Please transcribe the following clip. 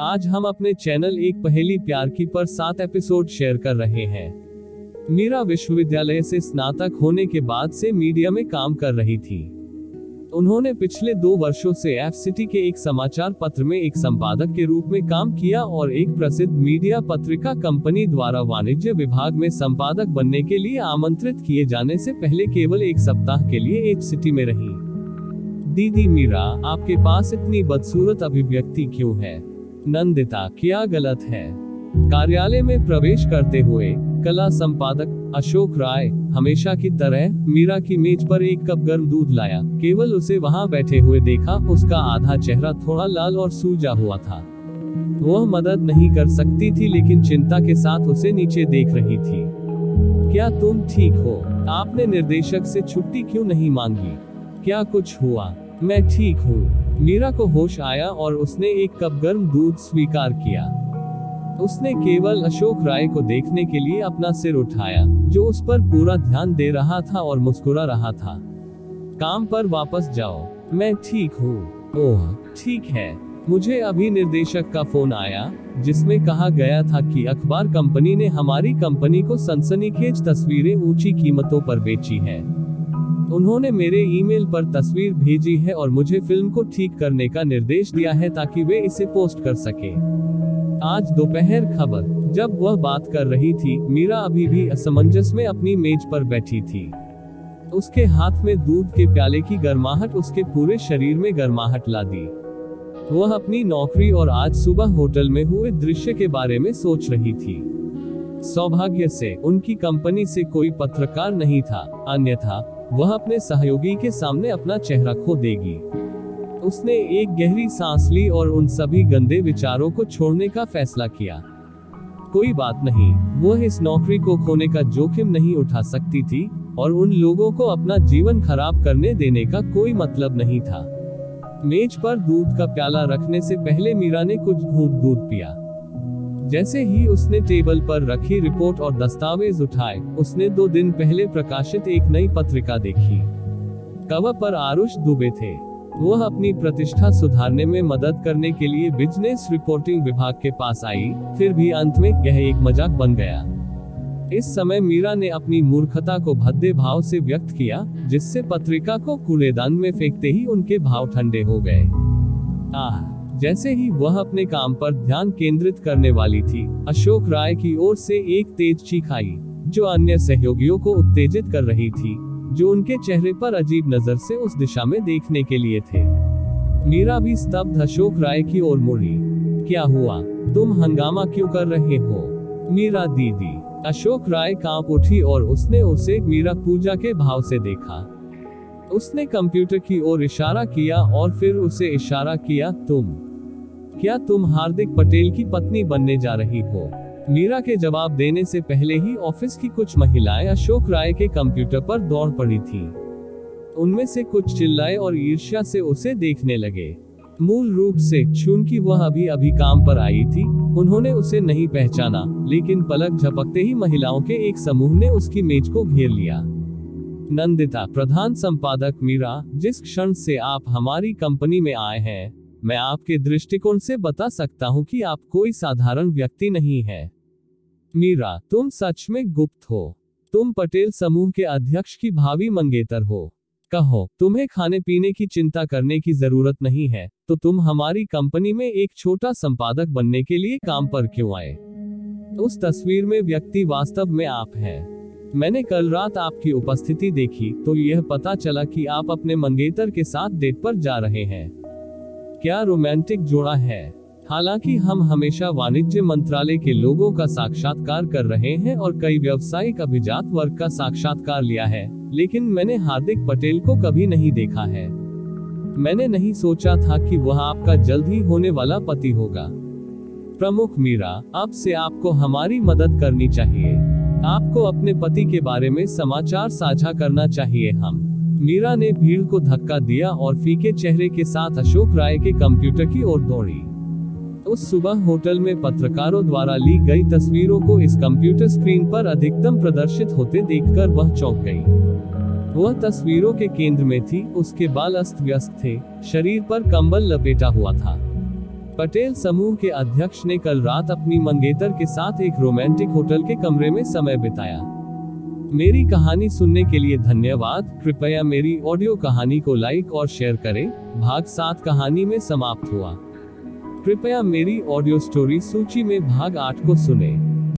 आज हम अपने चैनल एक पहेली प्यार की पर सात एपिसोड शेयर कर रहे हैं। मीरा विश्वविद्यालय से स्नातक होने के बाद से मीडिया में काम कर रही थी। उन्होंने पिछले दो वर्षों से एफ़ सिटी के एक समाचार पत्र में एक संपादक के रूप में काम किया और एक प्रसिद्ध मीडिया पत्रिका कंपनी द्वारा वाणिज्य विभाग में संपादक बनने के लिए आमंत्रित किए जाने से पहले केवल एक सप्ताह के लिए एफ़ सिटी में रही। दीदी मीरा, आपके पास इतनी बदसूरत अभिव्यक्ति क्यों है? नंदिता क्या गलत है। कार्यालय में प्रवेश करते हुए कला संपादक अशोक राय हमेशा की तरह मीरा की मेज पर एक कप गर्म दूध लाया। केवल उसे वहाँ बैठे हुए देखा, उसका आधा चेहरा थोड़ा लाल और सूजा हुआ था। वह मदद नहीं कर सकती थी, लेकिन चिंता के साथ उसे नीचे देख रही थी। क्या तुम ठीक हो? आपने निर्देशक से छुट्टी क्यों नहीं मांगी? क्या कुछ हुआ? मैं ठीक हूँ। मीरा को होश आया और उसने एक कप गर्म दूध स्वीकार किया। उसने केवल अशोक राय को देखने के लिए अपना सिर उठाया, जो उस पर पूरा ध्यान दे रहा था और मुस्कुरा रहा था। काम पर वापस जाओ। मैं ठीक हूँ। ओह, ठीक है। मुझे अभी निर्देशक का फ़ोन आया, जिसमें कहा गया था कि अखबार कंपनी ने हमारी कंपनी को सनसनीखेज तस्वीरें ऊँची कीमतों पर बेची है। उन्होंने मेरे ईमेल पर तस्वीर भेजी है और मुझे फ़िल्म को ठीक करने का निर्देश दिया है ताकि वे इसे पोस्ट कर सके। आज दोपहर खबर, जब वह बात कर रही थी, मीरा अभी भी असमंजस में अपनी मेज पर बैठी थी। उसके हाथ में दूध के प्याले की गर्माहट उसके पूरे शरीर में गर्माहट ला दी। वह अपनी नौकरी और आज सुबह होटल में हुए दृश्य के बारे में सोच रही थी। सौभाग्य से, उनकी कंपनी से कोई पत्रकार नहीं था, अन्यथा वह अपने सहयोगी के सामने अपना चेहरा खो देगी। उसने एक गहरी सांस ली और उन सभी गंदे विचारों को छोड़ने का फैसला किया। कोई बात नहीं, वह इस नौकरी को खोने का जोखिम नहीं उठा सकती थी और उन लोगों को अपना जीवन खराब करने देने का कोई मतलब नहीं था। मेज पर दूध का प्याला रखने से पहले मीरा ने कुछ घूट दूध पिया। जैसे ही उसने टेबल पर रखी रिपोर्ट और दस्तावेज़ उठाए, उसने दो दिन पहले प्रकाशित एक नई पत्रिका देखी। कवर पर आरुष दुबे थे। वह अपनी प्रतिष्ठा सुधारने में मदद करने के लिए बिज़नेस रिपोर्टिंग विभाग के पास आई, फिर भी अंत में यह एक मज़ाक बन गया। इस समय मीरा ने अपनी मूर्खता को भद्दे भाव से व्यक्त किया, जिससे पत्रिका को कूड़ेदान में फेंकते ही उनके भाव ठंडे हो गए। आह! जैसे ही वह अपने काम पर ध्यान केंद्रित करने वाली थी, अशोक राय की ओर से एक तेज चीख आई, जो अन्य सहयोगियों को उत्तेजित कर रही थी, जो उनके चेहरे पर अजीब नज़र से उस दिशा में देखने के लिए थे। मीरा भी स्तब्ध अशोक राय की ओर मुड़ी। क्या हुआ? तुम हंगामा क्यों कर रहे हो? मीरा दीदी। अशोक राय काँप उठी और उसने उसे मीरा पूजा के भाव से देखा। उसने कंप्यूटर की ओर इशारा किया और फिर उसे इशारा किया, तुम। क्या तुम हार्दिक पटेल की पत्नी बनने जा रही हो? मीरा के जवाब देने से पहले ही ऑफ़िस की कुछ महिलाएँ अशोक राय के कंप्यूटर पर दौड़ पड़ी थी। उनमें से कुछ चिल्लाए और ईर्ष्या से उसे देखने लगे। मूल रूप से, चूँकि वह अभी अभी काम पर आई थी, उन्होंने उसे नहीं पहचाना, लेकिन पलक झपकते ही महिलाओं के एक समूह ने उसकी मेज को घेर लिया। नंदिता, प्रधान संपादक मीरा, जिस क्षण से आप हमारी कंपनी में आए हैं मैं आपके दृष्टिकोण से बता सकता हूँ कि आप कोई साधारण व्यक्ति नहीं है। मीरा, तुम सच में गुप्त हो। तुम पटेल समूह के अध्यक्ष की भावी मंगेतर हो। कहो, तुम्हें खाने पीने की चिंता करने की ज़रूरत नहीं है तो तुम हमारी कंपनी में एक छोटा संपादक बनने के लिए काम पर क्यों आए? उस तस्वीर में व्यक्ति वास्तव में आप हैं। मैंने कल रात आपकी उपस्थिति देखी तो यह पता चला कि आप अपने मंगेतर के साथ डेट पर जा रहे हैं। क्या रोमांटिक जोड़ा है? हालाँकि हम हमेशा वाणिज्य मंत्रालय के लोगों का साक्षात्कार कर रहे हैं और कई व्यवसायिक अभिजात वर्ग का साक्षात्कार लिया है, लेकिन मैंने हार्दिक पटेल को कभी नहीं देखा है। मैंने नहीं सोचा था कि वह आपका जल्द ही होने वाला पति होगा। प्रमुख मीरा, अब से आपको हमारी मदद करनी चाहिए। आपको अपने पति के बारे में समाचार साझा करना चाहिए हम। मीरा ने भीड़ को धक्का दिया और फीके चेहरे के साथ अशोक राय के कंप्यूटर की ओर दौड़ी। उस सुबह होटल में पत्रकारों द्वारा ली गई तस्वीरों को इस कंप्यूटर स्क्रीन पर अधिकतम प्रदर्शित होते देखकर वह चौंक गई। वह तस्वीरों के केंद्र में थी, उसके बाल अस्त व्यस्त थे, शरीर पर कंबल लपेटा हुआ था। पटेल समूह के अध्यक्ष ने कल रात अपनी मंगेतर के साथ एक रोमांटिक होटल के कमरे में समय बिताया। मेरी कहानी सुनने के लिए धन्यवाद। कृपया मेरी ऑडियो कहानी को लाइक और शेयर करें। भाग सात कहानी में समाप्त हुआ। कृपया मेरी ऑडियो स्टोरी सूची में भाग आठ को सुने।